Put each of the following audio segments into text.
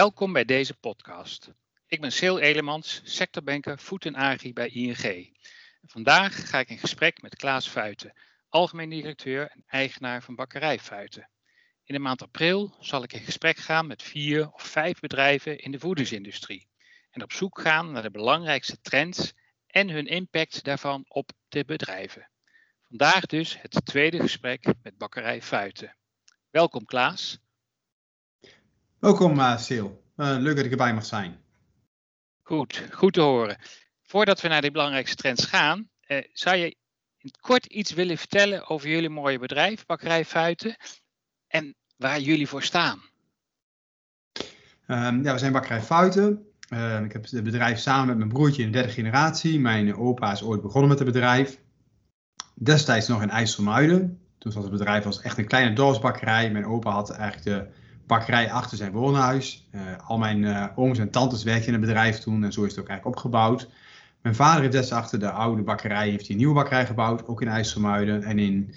Welkom bij deze podcast. Ik ben Sil Elemans, sectorbanker Food en Agri bij ING. Vandaag ga ik in gesprek met Klaas Fuiten, algemeen directeur en eigenaar van bakkerij Fuiten. In de maand april zal ik in gesprek gaan met vier of vijf bedrijven in de voedingsindustrie en op zoek gaan naar de belangrijkste trends en hun impact daarvan op de bedrijven. Vandaag dus het tweede gesprek met bakkerij Fuiten. Welkom Klaas. Welkom uh, Sil. Uh, leuk dat ik erbij mag zijn. Goed, goed te horen. Voordat we naar de belangrijkste trends gaan, uh, zou je in kort iets willen vertellen over jullie mooie bedrijf, Bakkerij Fuiten, en waar jullie voor staan? Um, ja, we zijn Bakkerij Fuiten. Uh, ik heb het bedrijf samen met mijn broertje in de derde generatie. Mijn opa is ooit begonnen met het bedrijf. Destijds nog in IJsselmuiden. Toen was het bedrijf was echt een kleine dorpsbakkerij. Mijn opa had eigenlijk de bakkerij achter zijn woonhuis. Uh, al mijn uh, ooms en tantes werkten in het bedrijf toen en zo is het ook eigenlijk opgebouwd. Mijn vader heeft des achter de oude bakkerij heeft hij een nieuwe bakkerij gebouwd, ook in IJsselmuiden. En in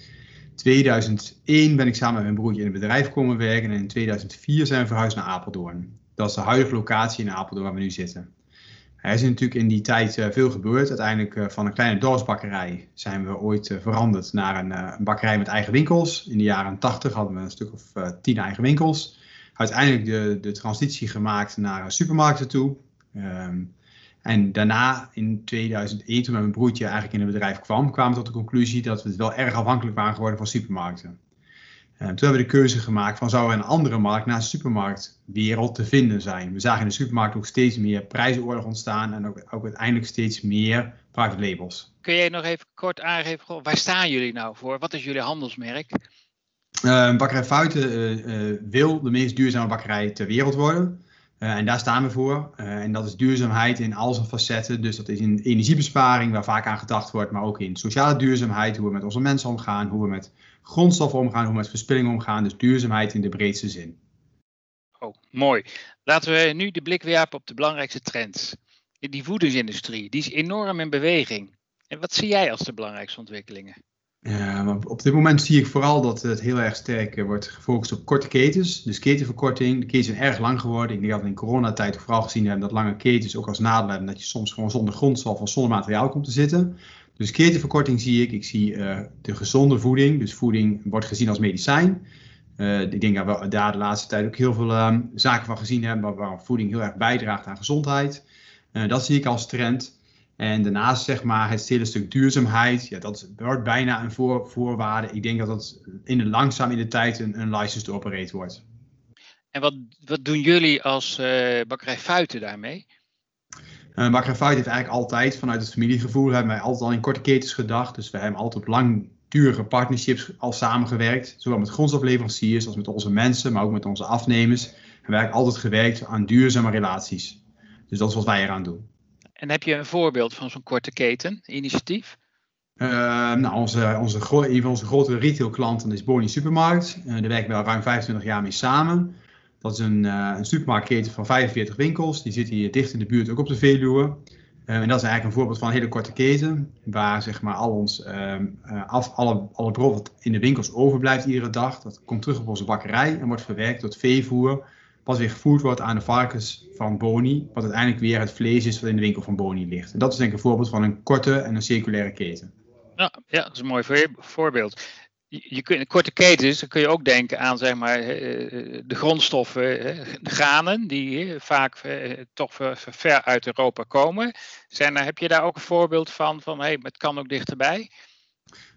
2001 ben ik samen met mijn broertje in het bedrijf komen werken en in 2004 zijn we verhuisd naar Apeldoorn. Dat is de huidige locatie in Apeldoorn waar we nu zitten. Er is natuurlijk in die tijd uh, veel gebeurd. Uiteindelijk van een kleine dorpsbakkerij zijn we ooit veranderd naar een, bakkerij met eigen winkels. In de jaren 80 hadden we een stuk of tien eigen winkels uiteindelijk de, de transitie gemaakt naar supermarkten toe. Um, en daarna in 2001, toen mijn broertje eigenlijk in het bedrijf kwam, kwamen we tot de conclusie dat we wel erg afhankelijk waren geworden van supermarkten. En toen hebben we de keuze gemaakt van zou er een andere markt naast de supermarktwereld te vinden zijn. We zagen in de supermarkt ook steeds meer prijzenoorlog ontstaan en ook, ook uiteindelijk steeds meer private labels. Kun jij nog even kort aangeven, waar staan jullie nou voor? Wat is jullie handelsmerk? Uh, bakkerij Fuiten uh, uh, wil de meest duurzame bakkerij ter wereld worden. en daar staan we voor. en dat is duurzaamheid in al zijn facetten. Dus dat is in energiebesparing, waar vaak aan gedacht wordt, maar ook in sociale duurzaamheid, hoe we met onze mensen omgaan, hoe we met grondstoffen omgaan, hoe we met verspilling omgaan. Dus duurzaamheid in de breedste zin. Oh, mooi. Laten we nu de blik werpen op de belangrijkste trends. Die voedingsindustrie, die is enorm in beweging. En wat zie jij als de belangrijkste ontwikkelingen? Op dit moment zie ik vooral dat het heel erg sterk eh, wordt gefocust op korte ketens. Dus ketenverkorting. De ketens zijn erg lang geworden. Ik denk dat we in coronatijd vooral gezien hebben dat lange ketens ook als nadeel hebben dat je soms gewoon zonder grondstof of zonder materiaal komt te zitten. Dus ketenverkorting zie ik. Ik zie uh, de gezonde voeding. Dus voeding wordt gezien als medicijn. Uh, ik denk dat we daar de laatste tijd ook heel veel uh, zaken van gezien hebben waar voeding heel erg bijdraagt aan gezondheid. dat zie ik als trend. En daarnaast zeg maar het hele stuk duurzaamheid, ja, dat wordt bijna een voor, voorwaarde. Ik denk dat dat in de langzaam in de tijd een, een license to operate wordt. En wat, wat doen jullie als uh, bakkerij Fuiten daarmee? Uh, bakkerij Fuiten heeft eigenlijk altijd vanuit het familiegevoel, hebben wij altijd al in korte ketens gedacht. Dus we hebben altijd op langdurige partnerships al samengewerkt. Zowel met grondstofleveranciers als met onze mensen, maar ook met onze afnemers. En we hebben eigenlijk altijd gewerkt aan duurzame relaties. Dus dat is wat wij eraan doen. En heb je een voorbeeld van zo'n korte keten initiatief? Uh, nou, onze, onze, een van onze grotere retailklanten is Boni Supermarkt. Uh, daar werken we al ruim 25 jaar mee samen. Dat is een, uh, een supermarktketen van 45 winkels. Die zit hier dicht in de buurt, ook op de Veluwe. en dat is eigenlijk een voorbeeld van een hele korte keten. Waar zeg maar al ons af, alle, alle brood wat in de winkels overblijft iedere dag. Dat komt terug op onze bakkerij en wordt verwerkt tot veevoer wat weer gevoerd wordt aan de varkens van Boni, wat uiteindelijk weer het vlees is wat in de winkel van Boni ligt. En dat is denk ik een voorbeeld van een korte en een circulaire keten. Ja, ja dat is een mooi voorbeeld. Je, kunt, korte ketens, dan kun je ook denken aan zeg maar, eh, de grondstoffen, de granen, die vaak eh, toch ver uit Europa komen. Zijn, heb je daar ook een voorbeeld van, van hey, het kan ook dichterbij?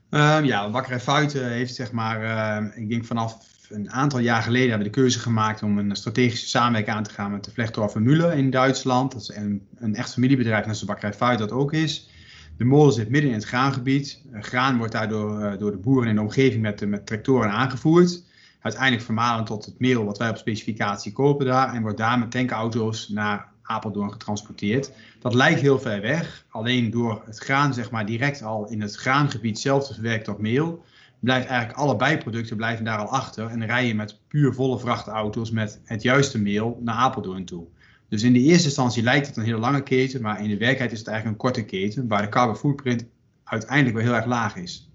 Um, ja, Wakkerij Fuiten heeft zeg maar, uh, ik denk vanaf een aantal jaar geleden hebben we de keuze gemaakt om een strategische samenwerking aan te gaan met de Vlechdorfer Müller in Duitsland. Dat is een, een echt familiebedrijf, net zoals Bakkerij Fuit dat ook is. De molen zit midden in het graangebied. Graan wordt daardoor uh, door de boeren in de omgeving met, met tractoren aangevoerd. Uiteindelijk vermalen tot het meel wat wij op specificatie kopen daar. En wordt daar met tankauto's naar Apeldoorn getransporteerd. Dat lijkt heel ver weg. Alleen door het graan zeg maar, direct al in het graangebied zelf te verwerken tot meel blijft eigenlijk alle bijproducten blijven daar al achter en rij je met puur volle vrachtauto's met het juiste meel naar Apeldoorn toe. Dus in de eerste instantie lijkt het een hele lange keten, maar in de werkelijkheid is het eigenlijk een korte keten waar de carbon footprint uiteindelijk wel heel erg laag is.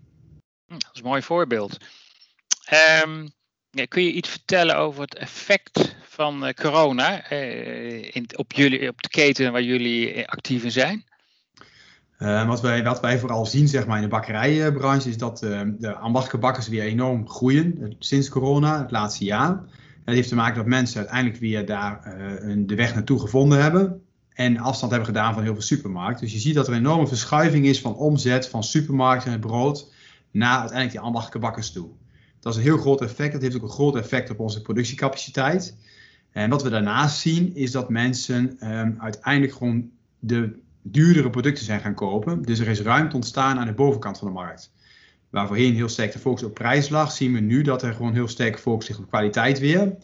Hm, dat is een mooi voorbeeld. Um, kun je iets vertellen over het effect van uh, corona uh, in, op, jullie, op de keten waar jullie actief in zijn? Wat, wij, wat wij vooral zien zeg maar, in de bakkerijbranche is dat de ambachtelijke bakkers weer enorm groeien sinds corona, het laatste jaar. Dat heeft te maken dat mensen uiteindelijk weer daar de weg naartoe gevonden hebben en afstand hebben gedaan van heel veel supermarkten. Dus je ziet dat er een enorme verschuiving is van omzet van supermarkten en brood naar uiteindelijk die ambachtelijke bakkers toe. Dat is een heel groot effect. Dat heeft ook een groot effect op onze productiecapaciteit. En wat we daarnaast zien is dat mensen um, uiteindelijk gewoon de duurdere producten zijn gaan kopen. Dus er is ruimte ontstaan aan de bovenkant van de markt. Waar voorheen heel sterk de focus op prijs lag, zien we nu dat er gewoon heel sterk focus ligt op kwaliteit weer.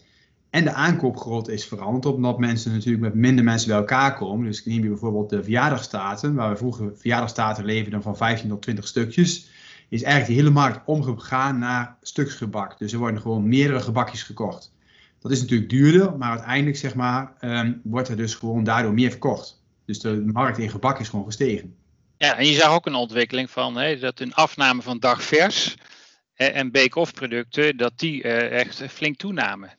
En de aankoopgrootte is veranderd, omdat mensen natuurlijk met minder mensen bij elkaar komen. Dus neem je bijvoorbeeld de verjaardagstaten, waar we vroeger verjaardagstaten leverden van 15 tot 20 stukjes is eigenlijk de hele markt omgegaan naar stuksgebak. Dus er worden gewoon meerdere gebakjes gekocht. Dat is natuurlijk duurder, maar uiteindelijk zeg maar, um, wordt er dus gewoon daardoor meer verkocht. Dus de markt in gebak is gewoon gestegen. Ja, en je zag ook een ontwikkeling van hè, dat een afname van dagvers hè, en bake-off producten, dat die uh, echt flink toenamen.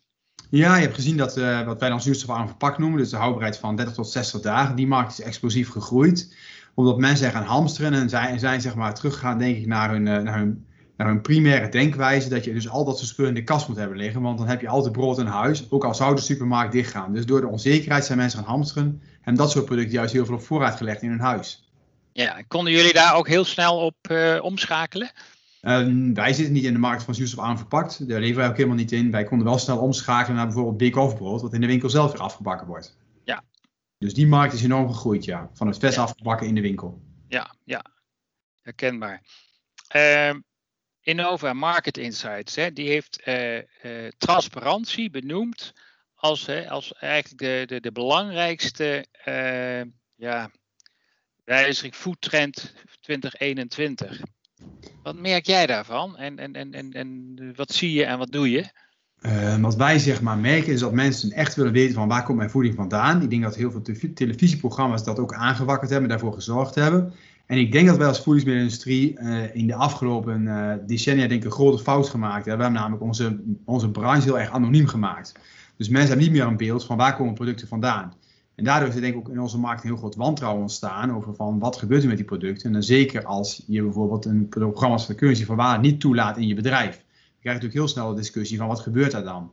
Ja, je hebt gezien dat uh, wat wij dan zuurstofarm verpakt noemen, dus de houdbaarheid van 30 tot 60 dagen, die markt is explosief gegroeid omdat mensen gaan hamsteren en zijn, zijn zeg maar teruggegaan, denk ik, naar hun, eh, naar, hun, naar hun primaire denkwijze. Dat je dus al dat soort spullen in de kast moet hebben liggen. Want dan heb je altijd brood in huis, ook al zou de supermarkt dichtgaan. Dus door de onzekerheid zijn mensen gaan hamsteren. En dat soort producten juist heel veel op voorraad gelegd in hun huis. Ja, konden jullie daar ook heel snel op uh, omschakelen? Uh, wij zitten niet in de markt van zuurstof aan verpakt. Daar leveren wij ook helemaal niet in. Wij konden wel snel omschakelen naar bijvoorbeeld big off brood, wat in de winkel zelf weer afgebakken wordt. Ja, dus die markt is enorm gegroeid, ja. Van het vers ja. afgebakken in de winkel. Ja, ja. Herkenbaar. Uh, Innova Market Insights, hè, die heeft uh, uh, transparantie benoemd als, als eigenlijk de, de, de belangrijkste uh, ja, wijziging Food Trend 2021. Wat merk jij daarvan en, en, en, en, en wat zie je en wat doe je? Uh, wat wij zeg maar merken is dat mensen echt willen weten van waar komt mijn voeding vandaan. Ik denk dat heel veel te televisieprogramma's dat ook aangewakkerd hebben, daarvoor gezorgd hebben. En ik denk dat wij als voedingsmiddelenindustrie uh, in de afgelopen uh, decennia denk ik een grote fout gemaakt hebben. We hebben namelijk onze, onze branche heel erg anoniem gemaakt. Dus mensen hebben niet meer een beeld van waar komen producten vandaan. En daardoor is er denk ik ook in onze markt een heel groot wantrouwen ontstaan over van wat gebeurt er met die producten. En dan zeker als je bijvoorbeeld een programma als de currency van waarde niet toelaat in je bedrijf je krijgt natuurlijk heel snel de discussie van wat gebeurt er dan?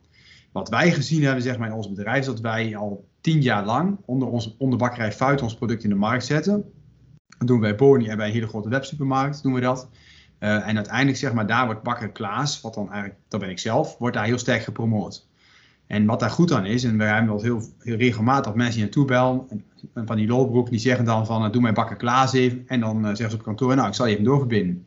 Wat wij gezien hebben zeg maar, in ons bedrijf is dat wij al tien jaar lang onder, ons, bakkerij Fuit ons product in de markt zetten. Dat doen we bij Boni en bij een hele grote websupermarkt doen we dat. Uh, en uiteindelijk zeg maar, daar wordt bakker Klaas, wat dan eigenlijk, dat ben ik zelf, wordt daar heel sterk gepromoot. En wat daar goed aan is, en we hebben wel heel, regelmatig mensen die naartoe bellen, en van die lolbroek, die zeggen dan van, uh, doe mij bakker Klaas even, en dan uh, zeggen ze op kantoor, nou ik zal je even doorverbinden.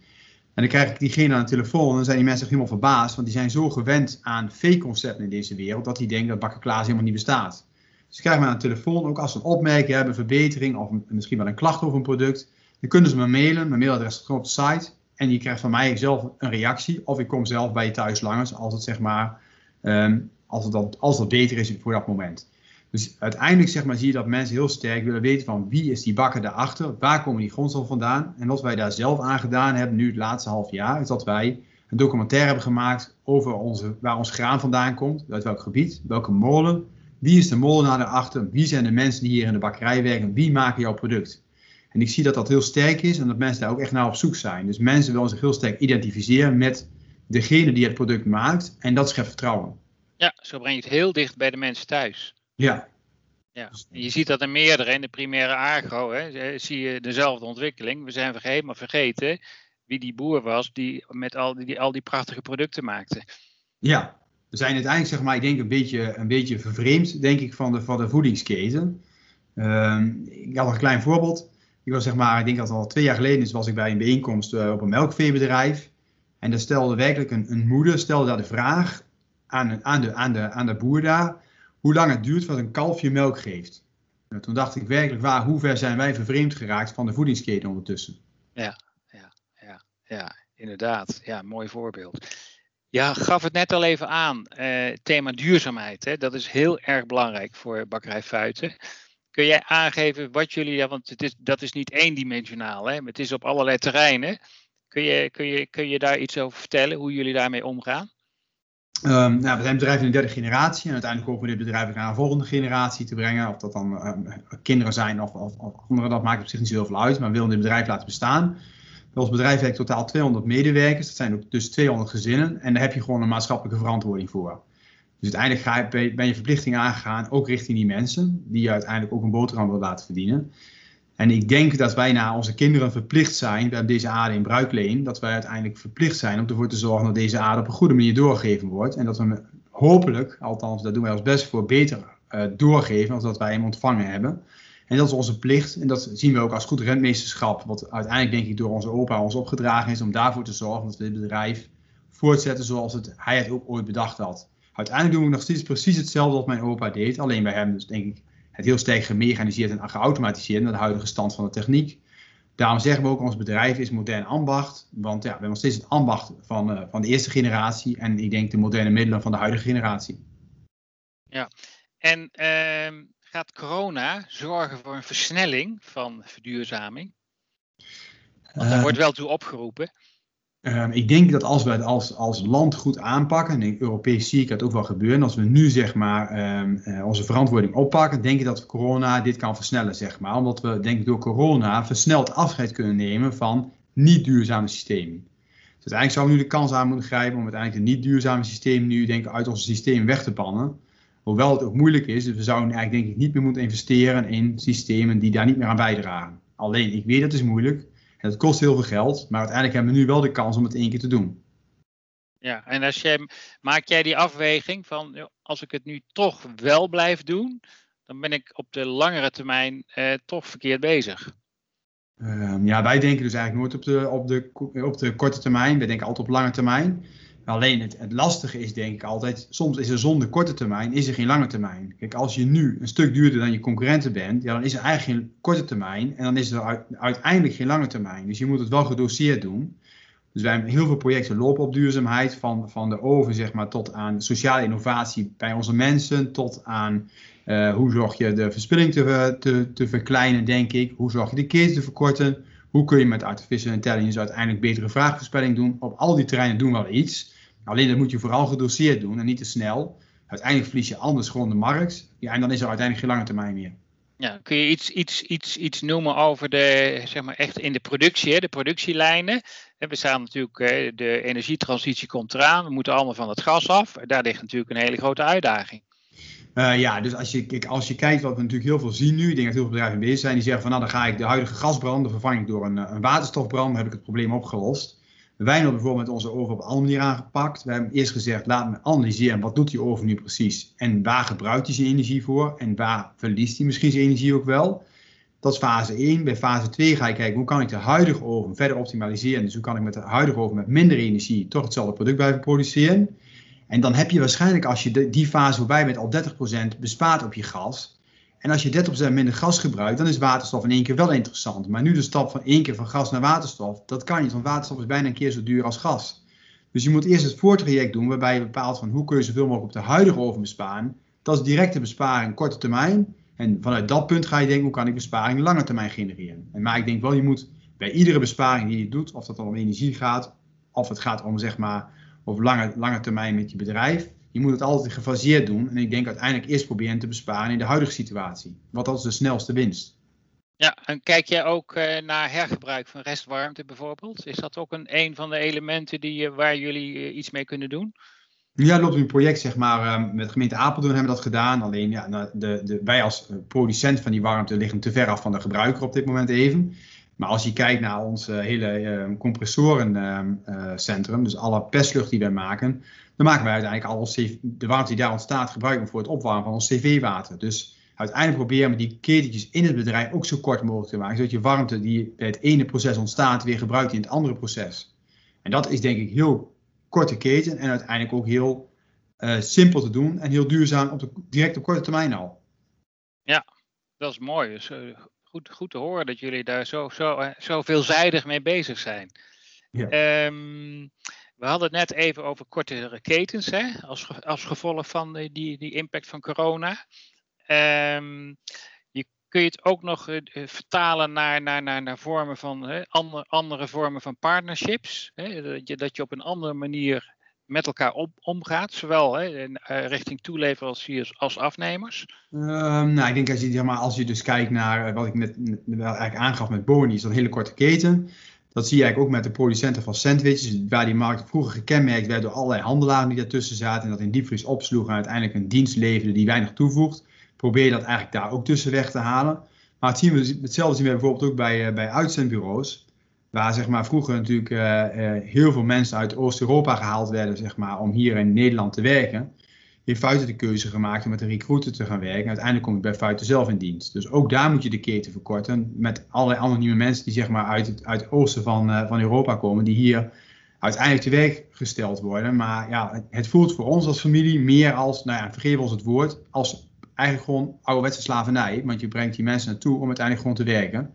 En dan krijg ik diegene aan de telefoon en dan zijn die mensen helemaal verbaasd, want die zijn zo gewend aan fake-concepten in deze wereld, dat die denken dat Bakker Klaas helemaal niet bestaat. Dus ze krijgen me aan de telefoon, ook als ze een opmerking hebben, een verbetering of misschien wel een klacht over een product, dan kunnen ze me mailen, mijn mailadres staat op de site en je krijgt van mij zelf een reactie of ik kom zelf bij je thuis langs als het zeg maar, um, als, het dan, als het beter is voor dat moment. Dus uiteindelijk zeg maar, zie je dat mensen heel sterk willen weten van wie is die bakker daarachter, waar komen die grondstoffen vandaan. En wat wij daar zelf aan gedaan hebben nu het laatste half jaar, is dat wij een documentaire hebben gemaakt over onze, waar ons graan vandaan komt, uit welk gebied, welke molen, wie is de molenaar daarachter, wie zijn de mensen die hier in de bakkerij werken, wie maken jouw product. En ik zie dat dat heel sterk is en dat mensen daar ook echt naar op zoek zijn. Dus mensen willen zich heel sterk identificeren met degene die het product maakt en dat schept vertrouwen. Ja, zo breng je het heel dicht bij de mensen thuis. Ja. ja. Je ziet dat in meerdere, in de primaire agro, hè, zie je dezelfde ontwikkeling. We zijn helemaal vergeten wie die boer was die met al die, al die prachtige producten maakte. Ja, we zijn uiteindelijk, zeg maar, ik denk een beetje, een beetje vervreemd, denk ik, van de, van de voedingsketen. Uh, ik had een klein voorbeeld. Ik was, zeg maar, ik denk dat het al twee jaar geleden is, was ik bij een bijeenkomst uh, op een melkveebedrijf. En daar stelde werkelijk een, een moeder stelde daar de vraag aan, aan, de, aan, de, aan de boer daar hoe lang het duurt voordat een kalfje melk geeft. Toen dacht ik werkelijk waar, hoe ver zijn wij vervreemd geraakt van de voedingsketen ondertussen? Ja, ja, ja, ja inderdaad. Ja, mooi voorbeeld. Ja, gaf het net al even aan. Uh, thema duurzaamheid, hè? dat is heel erg belangrijk voor bakkerij Fuiten. Kun jij aangeven wat jullie, ja, want het is, dat is niet eendimensionaal, hè? het is op allerlei terreinen. Kun je, kun, je, kun je daar iets over vertellen, hoe jullie daarmee omgaan? Um, nou, we zijn bedrijf in de derde generatie en uiteindelijk hopen we dit bedrijf naar een volgende generatie te brengen. Of dat dan um, kinderen zijn of, of, of, anderen, dat maakt op zich niet zo heel veel uit. Maar we willen dit bedrijf laten bestaan. Bij ons bedrijf heeft totaal 200 medewerkers, dat zijn dus 200 gezinnen. En daar heb je gewoon een maatschappelijke verantwoording voor. Dus uiteindelijk ben je verplichting aangegaan, ook richting die mensen, die je uiteindelijk ook een boterham wil laten verdienen. En ik denk dat wij naar onze kinderen verplicht zijn, we hebben deze aarde in bruikleen, dat wij uiteindelijk verplicht zijn om ervoor te zorgen dat deze aarde op een goede manier doorgegeven wordt. En dat we hopelijk, althans dat doen wij als best voor, beter uh, doorgeven dan dat wij hem ontvangen hebben. En dat is onze plicht. En dat zien we ook als goed rentmeesterschap. Wat uiteindelijk denk ik door onze opa ons opgedragen is om daarvoor te zorgen dat we dit bedrijf voortzetten zoals het, hij het ook ooit bedacht had. Uiteindelijk doen we nog steeds precies hetzelfde wat mijn opa deed. Alleen bij hem dus denk ik het heel sterk gemechaniseerd en geautomatiseerd naar de huidige stand van de techniek. Daarom zeggen we ook, ons bedrijf is modern ambacht. Want ja, we hebben nog steeds het ambacht van, uh, van de eerste generatie. En ik denk de moderne middelen van de huidige generatie. Ja, en uh, gaat corona zorgen voor een versnelling van verduurzaming? Want daar uh, wordt wel toe opgeroepen. Um, ik denk dat als we het als, als land goed aanpakken, en Europees zie ik dat ook wel gebeuren, als we nu zeg maar um, uh, onze verantwoording oppakken, denk ik dat corona dit kan versnellen, zeg maar. Omdat we denk ik door corona versneld afscheid kunnen nemen van niet duurzame systemen. Dus uiteindelijk zouden we nu de kans aan moeten grijpen om uiteindelijk de niet duurzame systemen nu denk ik uit ons systeem weg te bannen. Hoewel het ook moeilijk is, dus we zouden eigenlijk denk ik niet meer moeten investeren in systemen die daar niet meer aan bijdragen. Alleen, ik weet dat is moeilijk. Het kost heel veel geld, maar uiteindelijk hebben we nu wel de kans om het één keer te doen. Ja, en als jij, maak jij die afweging van als ik het nu toch wel blijf doen, dan ben ik op de langere termijn eh, toch verkeerd bezig. Um, ja, wij denken dus eigenlijk nooit op de, op, de, op de korte termijn. Wij denken altijd op lange termijn. Alleen het, het, lastige is denk ik altijd, soms is er zonder korte termijn, is er geen lange termijn. Kijk, als je nu een stuk duurder dan je concurrenten bent, dan is er eigenlijk geen korte termijn en dan is er uiteindelijk geen lange termijn. Dus je moet het wel gedoseerd doen. Dus wij hebben heel veel projecten lopen op duurzaamheid, van, van de oven zeg maar, tot aan sociale innovatie bij onze mensen, tot aan uh, hoe zorg je de verspilling te, te, te verkleinen, denk ik. Hoe zorg je de keten te verkorten. Hoe kun je met artificial intelligence uiteindelijk betere vraagvoorspelling doen? Op al die terreinen doen we wel iets. Alleen dat moet je vooral gedoseerd doen en niet te snel. Uiteindelijk verlies je anders gewoon de markt. Ja, en dan is er uiteindelijk geen lange termijn meer. Ja, kun je iets, iets, iets, iets noemen over de, zeg maar echt in de productie, de productielijnen? We staan natuurlijk, de energietransitie komt eraan, we moeten allemaal van het gas af. Daar ligt natuurlijk een hele grote uitdaging. Uh, ja, dus als je, als je kijkt wat we natuurlijk heel veel zien nu, ik denk dat heel veel bedrijven bezig zijn, die zeggen van nou dan ga ik de huidige gasbranden vervang ik door een, een waterstofbrand, dan heb ik het probleem opgelost. Wij hebben bijvoorbeeld met onze oven op een andere manier aangepakt. We hebben eerst gezegd, laat me analyseren, wat doet die oven nu precies? En waar gebruikt hij zijn energie voor? En waar verliest hij misschien zijn energie ook wel? Dat is fase 1. Bij fase 2 ga je kijken, hoe kan ik de huidige oven verder optimaliseren? Dus hoe kan ik met de huidige oven met minder energie toch hetzelfde product blijven produceren? En dan heb je waarschijnlijk, als je die fase voorbij bent, al 30% bespaard op je gas. En als je 30% minder gas gebruikt, dan is waterstof in één keer wel interessant. Maar nu de stap van één keer van gas naar waterstof, dat kan niet, want waterstof is bijna een keer zo duur als gas. Dus je moet eerst het voortraject doen, waarbij je bepaalt van hoe kun je zoveel mogelijk op de huidige oven besparen. Dat is directe besparing korte termijn. En vanuit dat punt ga je denken, hoe kan ik besparing lange termijn genereren. En maar ik denk wel, je moet bij iedere besparing die je doet, of dat dan om energie gaat, of het gaat om zeg maar, of lange, lange termijn met je bedrijf, je moet het altijd gefaseerd doen. En ik denk uiteindelijk eerst proberen te besparen in de huidige situatie. Want dat is de snelste winst. Ja, en kijk jij ook uh, naar hergebruik van restwarmte bijvoorbeeld? Is dat ook een, een van de elementen die, waar jullie uh, iets mee kunnen doen? Ja, loopt een project, zeg maar, ehm, met de gemeente Apeldoorn hebben we dat gedaan. Alleen, ja, nou, de, de, wij als producent van die warmte liggen te ver af van de gebruiker op dit moment even. Maar als je kijkt naar ons hele ehm, compressorencentrum, ehm, dus alle perslucht die wij maken, dan maken wij uiteindelijk al de warmte die daar ontstaat gebruiken voor het opwarmen van ons cv-water. Dus uiteindelijk proberen we die ketentjes in het bedrijf ook zo kort mogelijk te maken, zodat je warmte die bij het ene proces ontstaat weer gebruikt in het andere proces. En dat is denk ik heel korte keten en uiteindelijk ook heel uh, simpel te doen en heel duurzaam op de, direct op korte termijn al. Ja, dat is mooi. Dus, uh, goed, goed te horen dat jullie daar zo, zo, zo veelzijdig mee bezig zijn. Ja. Um, we hadden het net even over kortere ketens hè, als, als gevolg van die, die impact van corona. Um, je kun je het ook nog uh, vertalen naar, naar, naar, naar vormen van andere, andere vormen van partnerships. Hè, dat, je, dat je op een andere manier met elkaar omgaat, zowel hè, in, richting toeleveranciers als afnemers? Ehm, nou, ik denk als je, maar, als je dus kijkt naar wat ik net wel eigenlijk aangaf met Boni, is dat een hele korte keten. Dat zie je eigenlijk ook met de producenten van sandwiches, waar die markt vroeger gekenmerkt werd door allerlei handelaren die daartussen zaten en dat in diepvries opsloeg en uiteindelijk een dienst leverde die weinig toevoegt. Probeer je dat eigenlijk daar ook tussen weg te halen. Maar het zien we, hetzelfde zien we bijvoorbeeld ook bij, uh, bij uitzendbureaus, waar zeg maar, vroeger natuurlijk uh, uh, heel veel mensen uit Oost-Europa gehaald werden zeg maar, om hier in Nederland te werken heeft Fuiten de keuze gemaakt om met een recruiter te gaan werken. Uiteindelijk kom je bij Fuiten zelf in dienst. Dus ook daar moet je de keten verkorten met allerlei anonieme mensen die zeg maar uit het, uit oosten van, uh, van Europa komen, die hier uiteindelijk te werk gesteld worden. Maar ja, het voelt voor ons als familie meer als, nou ja, vergeef ons het woord, als eigenlijk gewoon ouderwetse slavernij. Want je brengt die mensen naartoe om uiteindelijk gewoon te werken.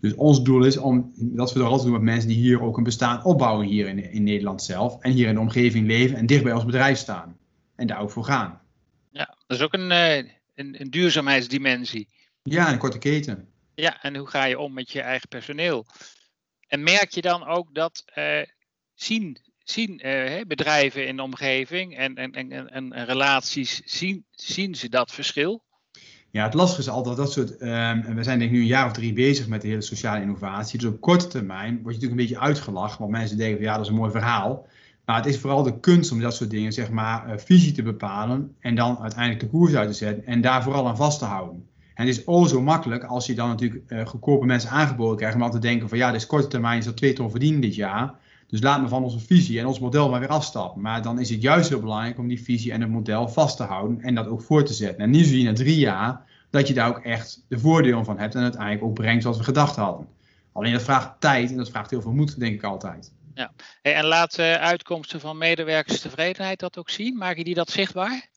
Dus ons doel is om, dat we er altijd doen met mensen die hier ook een bestaan opbouwen hier in, in Nederland zelf. En hier in de omgeving leven en dicht bij ons bedrijf staan en daar ook voor gaan. Ja, dat is ook een, uh, een, een, duurzaamheidsdimensie. Ja, een korte keten. Ja, en hoe ga je om met je eigen personeel? En merk je dan ook dat uh, zien, zien uh, bedrijven in de omgeving en, en, en, en, relaties, zien, zien ze dat verschil? Ja, het lastige is altijd dat soort. Um, we zijn denk ik nu een jaar of drie bezig met de hele sociale innovatie. Dus op korte termijn word je natuurlijk een beetje uitgelachen. Want mensen denken van ja, dat is een mooi verhaal. Maar het is vooral de kunst om dat soort dingen, zeg maar, uh, visie te bepalen en dan uiteindelijk de koers uit te zetten en daar vooral aan vast te houden. En het is o zo makkelijk als je dan natuurlijk uh, goedkope mensen aangeboden krijgt om dan te denken van ja, dit is korte termijn, is dat twee ton verdienen dit jaar. Dus laat me van onze visie en ons model maar weer afstappen. Maar dan is het juist heel belangrijk om die visie en het model vast te houden en dat ook voor te zetten. En nu zie je na drie jaar dat je daar ook echt de voordelen van hebt en uiteindelijk ook brengt zoals we gedacht hadden. Alleen dat vraagt tijd en dat vraagt heel veel moed, denk ik altijd. Ja. En laat uh, uitkomsten van medewerkerstevredenheid dat ook zien? Maken die dat zichtbaar?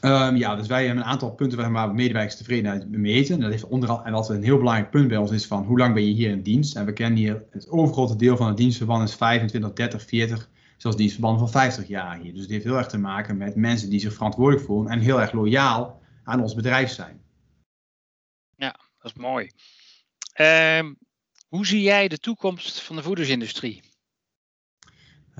Um, ja, dus wij hebben een aantal punten waar we medewerkerstevredenheid meten. Dat heeft onder en wat een heel belangrijk punt bij ons is van hoe lang ben je hier in dienst? En we kennen hier het overgrote deel van het dienstverband is 25, 30, 40, zelfs dienstverbanden van 50 jaar hier. Dus het heeft heel erg te maken met mensen die zich verantwoordelijk voelen en heel erg loyaal aan ons bedrijf zijn. Ja, dat is mooi. Um, hoe zie jij de toekomst van de voedingsindustrie?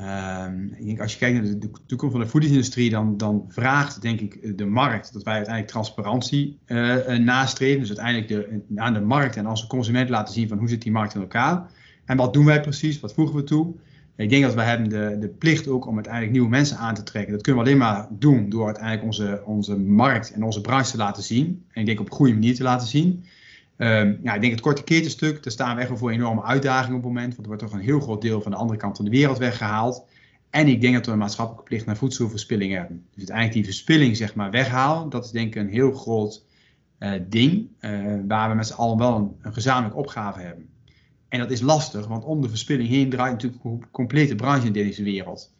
Um, ik denk, als je kijkt naar de, toekomst van de voedingsindustrie, dan, dan vraagt denk ik de markt dat wij uiteindelijk transparantie uh, nastreven. Dus uiteindelijk de, aan de markt en onze consument laten zien van hoe zit die markt in elkaar. En wat doen wij precies, wat voegen we toe. Ik denk dat wij hebben de, de plicht ook om uiteindelijk nieuwe mensen aan te trekken. Dat kunnen we alleen maar doen door uiteindelijk onze, onze markt en onze branche te laten zien. En ik denk op een goede manier te laten zien. Um, ja, ik denk het korte keertenstuk, daar staan we echt wel voor enorme uitdagingen op het moment. Want er wordt toch een heel groot deel van de andere kant van de wereld weggehaald. En ik denk dat we een maatschappelijke plicht naar voedselverspilling hebben. Dus uiteindelijk die verspilling zeg maar weghalen, dat is denk ik een heel groot uh, ding. Uh, waar we met z'n allen wel een, een, gezamenlijke opgave hebben. En dat is lastig, want om de verspilling heen draait natuurlijk een complete branche in deze wereld.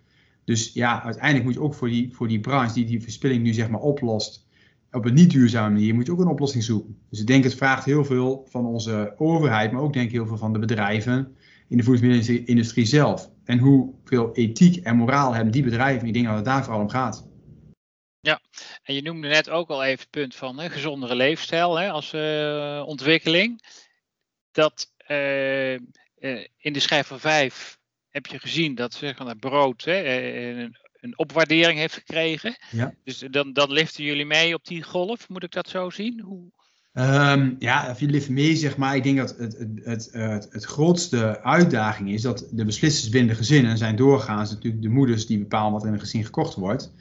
Dus ja, uiteindelijk moet je ook voor die, voor die branche die die verspilling nu zeg maar oplost, op een niet duurzame manier moet je ook een oplossing zoeken. Dus ik denk het vraagt heel veel van onze overheid, maar ook denk ik heel veel van de bedrijven in de voedingsmiddelenindustrie zelf. En hoeveel ethiek en moraal hebben die bedrijven? Ik denk dat het daar vooral om gaat. Ja, en je noemde net ook al even het punt van hè, gezondere leefstijl hè, als uh, ontwikkeling. Dat uh, uh, in de schijf 5 heb je gezien dat zeg maar, brood hè, een opwaardering heeft gekregen. Ja. Dus dan, dan liften jullie mee op die golf, moet ik dat zo zien? Hoe... Um, ja, of je lift mee, zeg maar. Ik denk dat het, het, het, het, het grootste uitdaging is dat de beslissers binnen de gezinnen zijn doorgaans natuurlijk de moeders die bepalen wat in een gezin gekocht wordt.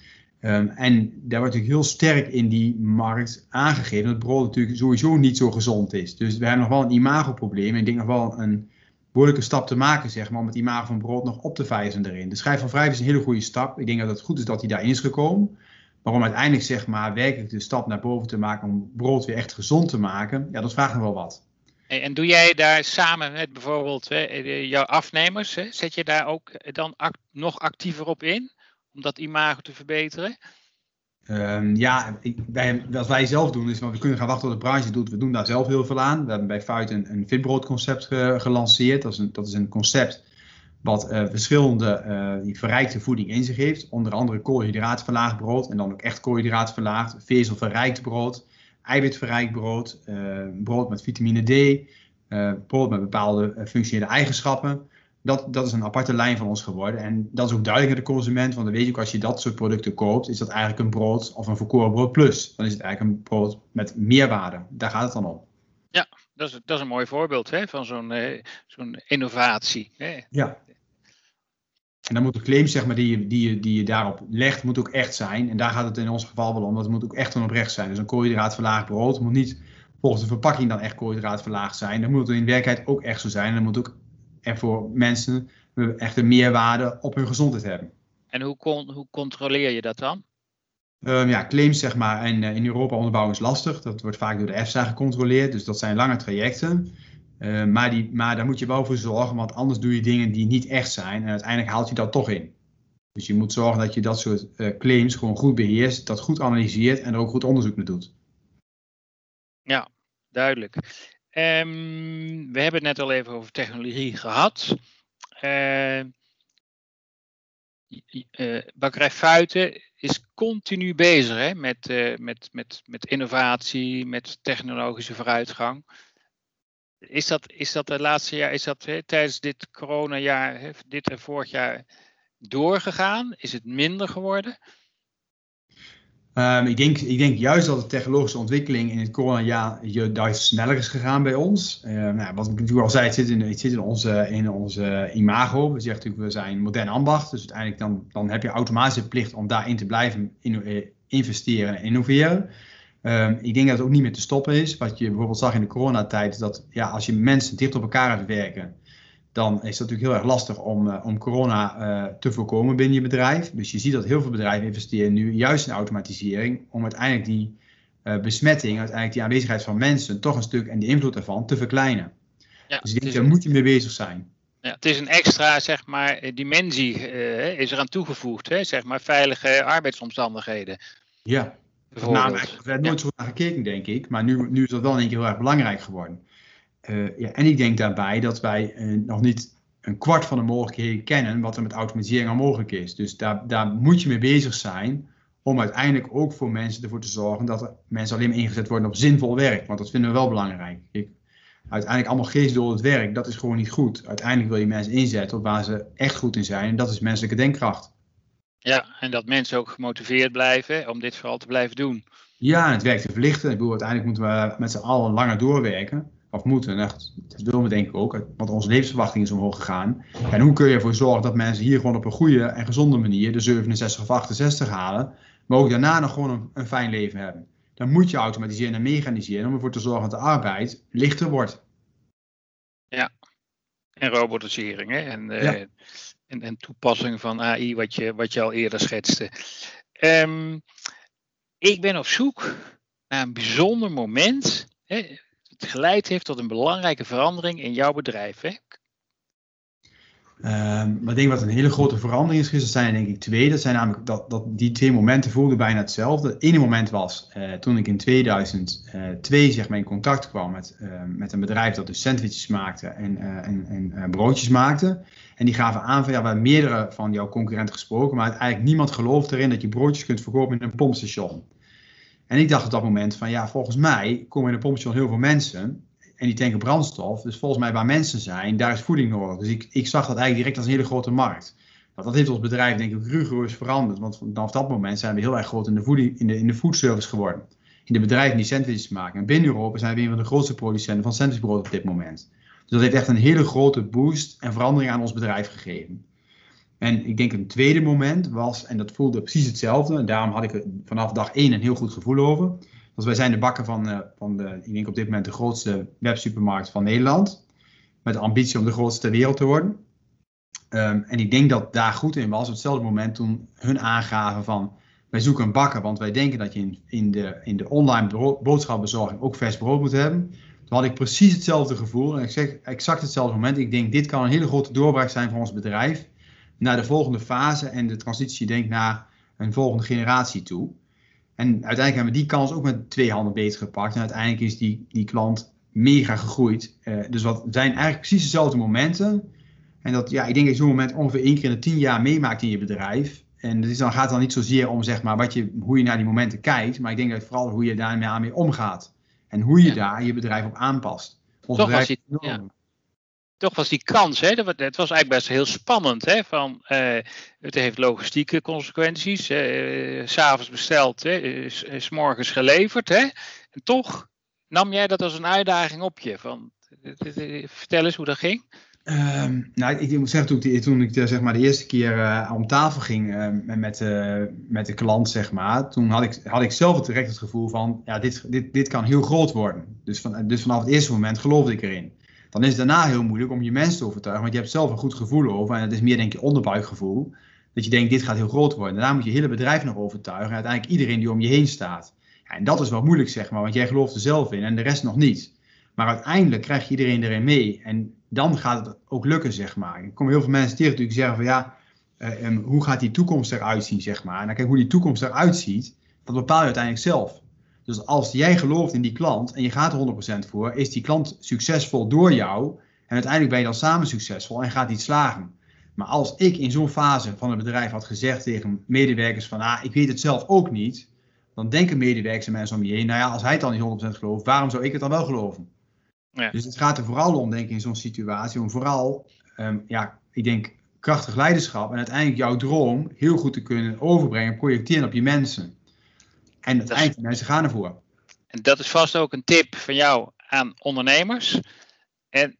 Um, en daar wordt natuurlijk heel sterk in die markt aangegeven dat brood natuurlijk sowieso niet zo gezond is. Dus we hebben nog wel een imagoprobleem. En ik denk nog wel een, behoorlijke stap te maken, zeg maar, om het imago van brood nog op te vijzen erin. De schijf van wrijven is een hele goede stap. Ik denk dat het goed is dat hij daarin is gekomen. Maar om uiteindelijk, zeg maar, werkelijk de stap naar boven te maken om brood weer echt gezond te maken, ja, dat vraagt nog wel wat. En doe jij daar samen met bijvoorbeeld jouw afnemers, zet je daar ook dan nog actiever op in om dat imago te verbeteren? Um, ja, wij, wat wij zelf doen is, want we kunnen gaan wachten tot de branche doet. We doen daar zelf heel veel aan. We hebben bij Fuit een, een gelanceerd. Dat is een, dat is een concept wat uh, verschillende uh, die verrijkte voeding in zich heeft. Onder andere koolhydraatverlaagd brood en dan ook echt koolhydraatverlaagd. Vezelverrijkt brood, eiwitverrijkt brood, uh, brood met vitamine D, brood met bepaalde functionele eigenschappen. Dat, dat is een aparte lijn van ons geworden. En dat is ook duidelijk naar de consument. Want dan weet je ook, als je dat soort producten koopt, is dat eigenlijk een brood of een volkoren brood plus. Dan is het eigenlijk een brood met meerwaarde. Daar gaat het dan om. Ja, dat is, dat is een mooi voorbeeld hè, van zo'n zo'n innovatie. Hè. Ja. En dan moet de claim zeg maar, die, je, die, je, die je daarop legt, moet ook echt zijn. En daar gaat het in ons geval wel om. Dat het moet ook echt oprecht zijn. Dus een koolhydraatverlaagd brood moet niet volgens de verpakking dan echt koolhydraatverlaagd zijn. Dan moet het in werkelijkheid ook echt zo zijn. En dan moet ook er voor mensen echt een meerwaarde op hun gezondheid hebben. En hoe, hoe controleer je dat dan? Um, ja, claims zeg maar in, in Europa onderbouwen is lastig. Dat wordt vaak door de EFSA gecontroleerd. Dus dat zijn lange trajecten. Uh, maar, die, maar daar moet je wel voor zorgen, want anders doe je dingen die niet echt zijn. En uiteindelijk haalt je dat toch in. Dus je moet zorgen dat je dat soort uh, claims gewoon goed beheerst, dat goed analyseert en er ook goed onderzoek naar doet. Ja, duidelijk. Um, we hebben het net al even over technologie gehad. Uh, Bakkerij Fuiten is continu bezig hè, met, uh, met, met, met innovatie, met technologische vooruitgang. Is dat, is dat de laatste jaar, is dat tijdens dit coronajaar, hè, dit en vorig jaar doorgegaan? Is het minder geworden? Um, ik, denk, ik denk juist dat de technologische ontwikkeling in het coronajaar jaar sneller is gegaan bij ons. Uh, nou, wat ik natuurlijk al zei, het zit in, het zit in, onze, in onze imago. We zeggen natuurlijk, we zijn modern ambacht. Dus uiteindelijk dan, dan heb je automatisch de plicht om daarin te blijven in, investeren en innoveren. Um, ik denk dat het ook niet meer te stoppen is. Wat je bijvoorbeeld zag in de coronatijd, dat ja, als je mensen dicht op elkaar hebt werken, dan is het natuurlijk heel erg lastig om, uh, om corona uh, te voorkomen binnen je bedrijf. Dus je ziet dat heel veel bedrijven investeren nu juist in automatisering om uiteindelijk die uh, besmetting, uiteindelijk die aanwezigheid van mensen, toch een stuk en die invloed daarvan te verkleinen. Ja, dus ik denk, daar moet je mee bezig zijn. Ja, het is een extra zeg maar, dimensie uh, is eraan toegevoegd, hè? zeg maar veilige arbeidsomstandigheden. Ja, namelijk, er werd nooit ja. zo naar gekeken, denk ik, maar nu, nu is dat wel in één keer heel erg belangrijk geworden. Uh, ja, en ik denk daarbij dat wij uh, nog niet een kwart van de mogelijkheden kennen wat er met automatisering al mogelijk is. Dus daar, daar moet je mee bezig zijn om uiteindelijk ook voor mensen ervoor te zorgen dat er mensen alleen maar ingezet worden op zinvol werk. Want dat vinden we wel belangrijk. Ik, uiteindelijk allemaal geestdol het werk, dat is gewoon niet goed. Uiteindelijk wil je mensen inzetten op waar ze echt goed in zijn. En dat is menselijke denkkracht. Ja, en dat mensen ook gemotiveerd blijven om dit vooral te blijven doen. Ja, het werk te verlichten. Ik bedoel, uiteindelijk moeten we met z'n allen langer doorwerken of moeten. dat willen we denk ik ook, want onze levensverwachting is omhoog gegaan. En hoe kun je ervoor zorgen dat mensen hier gewoon op een goede en gezonde manier de 67 of 68 halen, maar ook daarna nog gewoon een, een fijn leven hebben. Dan moet je automatiseren en mechaniseren om ervoor te zorgen dat de arbeid lichter wordt. Ja, en robotisering hè? En, uh, ja. en, en, toepassing van AI, wat je, wat je al eerder schetste. Um, ik ben op zoek naar een bijzonder moment. Hè? Het geleid heeft tot een belangrijke verandering in jouw bedrijf. Hè? Um, ik denk wat een hele grote verandering is, dat zijn denk ik twee. Dat zijn namelijk dat, dat die twee momenten voelden bijna hetzelfde. Het ene moment was uh, toen ik in 2002 zeg maar, in contact kwam met, uh, met een bedrijf dat dus sandwiches maakte en, uh, en, en broodjes maakte. En die gaven aan van ja, we hebben meerdere van jouw concurrenten gesproken, maar eigenlijk niemand gelooft erin dat je broodjes kunt verkopen in een pompstation. En ik dacht op dat moment van ja, volgens mij komen in een pompstation heel veel mensen en die tanken brandstof. Dus volgens mij waar mensen zijn, daar is voeding nodig. Dus ik, ik zag dat eigenlijk direct als een hele grote markt. Nou, dat heeft ons bedrijf denk ik rigoureus veranderd. Want vanaf dat moment zijn we heel erg groot in de, voeding, in de, in de foodservice geworden. In de bedrijven die sandwiches maken. En binnen Europa zijn we een van de grootste producenten van sandwichbrood op dit moment. Dus dat heeft echt een hele grote boost en verandering aan ons bedrijf gegeven. En ik denk een tweede moment was, en dat voelde precies hetzelfde, en daarom had ik er vanaf dag één een heel goed gevoel over. Dat wij zijn de bakker van, uh, van de, ik denk op dit moment de grootste websupermarkt van Nederland. Met de ambitie om de grootste ter wereld te worden. Um, en ik denk dat daar goed in was, op hetzelfde moment toen hun aangaven van, wij zoeken een bakker, want wij denken dat je in, in, de, in de online boodschapbezorging ook vers brood moet hebben. Toen had ik precies hetzelfde gevoel en ik zeg exact hetzelfde moment. Ik denk, dit kan een hele grote doorbraak zijn voor ons bedrijf naar de volgende fase en de transitie denk naar een volgende generatie toe. En uiteindelijk hebben we die kans ook met twee handen beter gepakt. En uiteindelijk is die, die klant mega gegroeid. Uh, dus wat zijn eigenlijk precies dezelfde momenten. En dat, ja, ik denk dat je zo'n moment ongeveer één keer in de tien jaar meemaakt in je bedrijf. En dat is dan, gaat het dan niet zozeer om zeg maar, wat je, hoe je naar die momenten kijkt. Maar ik denk dat vooral hoe je daarmee mee omgaat. En hoe je ja. daar je bedrijf op aanpast. Ons Toch bedrijf, je, ja. Toch was die kans, hè, het was eigenlijk best heel spannend. Hè, van, uh, het heeft logistieke consequenties. Uh, S'avonds besteld, hè, is morgens geleverd. Hè, en toch nam jij dat als een uitdaging op je. Van, vertel eens hoe dat ging. Um, nou, ik, moet zeggen, toen, toen ik de, zeg maar, de eerste keer om tafel ging met, met de klant, zeg maar, toen had ik, had ik zelf direct het gevoel van, ja, dit, dit, dit kan heel groot worden. Dus, van, dus vanaf het eerste moment geloofde ik erin. Dan is daarna heel moeilijk om je mensen te overtuigen, want je hebt zelf een goed gevoel over. En het is meer, denk je, onderbuikgevoel. Dat je denkt, dit gaat heel groot worden. Daarna moet je hele bedrijf nog overtuigen. En uiteindelijk iedereen die om je heen staat. Ja, en dat is wel moeilijk, zeg maar, want jij gelooft er zelf in en de rest nog niet. Maar uiteindelijk krijg je iedereen erin mee. En dan gaat het ook lukken, zeg maar. Er komen heel veel mensen tegen die zeggen van ja, uh, hoe gaat die toekomst eruit zien, zeg maar. En dan kijk hoe die toekomst eruit ziet, dat bepaal je uiteindelijk zelf. Dus als jij gelooft in die klant en je gaat er 100% voor, is die klant succesvol door jou. En uiteindelijk ben je dan samen succesvol en gaat iets slagen. Maar als ik in zo'n fase van het bedrijf had gezegd tegen medewerkers van, ah, ik weet het zelf ook niet, dan denken medewerkers en mensen om je heen, nou ja, als hij het dan niet 100% gelooft, waarom zou ik het dan wel geloven? Ja. Dus het gaat er vooral om, denk ik, in zo'n situatie, om vooral, um, ja, ik denk, krachtig leiderschap en uiteindelijk jouw droom heel goed te kunnen overbrengen, projecteren op je mensen. En uiteindelijk, mensen gaan ervoor. En dat is vast ook een tip van jou aan ondernemers. En...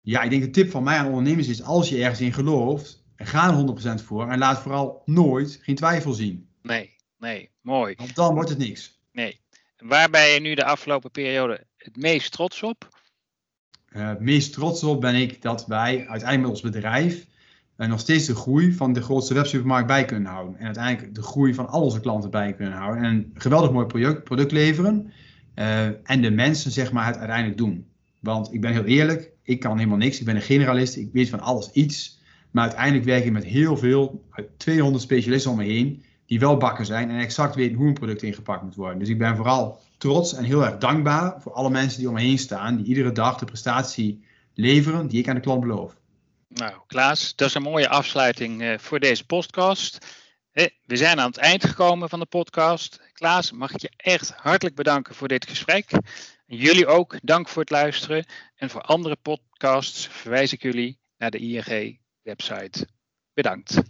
Ja, ik denk de tip van mij aan ondernemers is, als je ergens in gelooft, ga er 100% voor en laat vooral nooit geen twijfel zien. Nee, nee, mooi. Want dan wordt het niks. Nee. Waar ben je nu de afgelopen periode het meest trots op? Uh, het meest trots op ben ik dat wij uiteindelijk met ons bedrijf nog steeds de groei van de grootste websupermarkt bij kunnen houden. En uiteindelijk de groei van al onze klanten bij kunnen houden. En een geweldig mooi product, leveren. Uh, en de mensen zeg maar het uiteindelijk doen. Want ik ben heel eerlijk, ik kan helemaal niks. Ik ben een generalist, ik weet van alles iets. Maar uiteindelijk werk ik met heel veel, 200 specialisten om me heen die wel bakken zijn en exact weten hoe een product ingepakt moet worden. Dus ik ben vooral trots en heel erg dankbaar voor alle mensen die om me heen staan, die iedere dag de prestatie leveren die ik aan de klant beloof. Nou, Klaas, dat is een mooie afsluiting uh, voor deze podcast. Eh, we zijn aan het eind gekomen van de podcast. Klaas, mag ik je echt hartelijk bedanken voor dit gesprek. Jullie ook, dank voor het luisteren. En voor andere podcasts verwijs ik jullie naar de ING-website. Bedankt.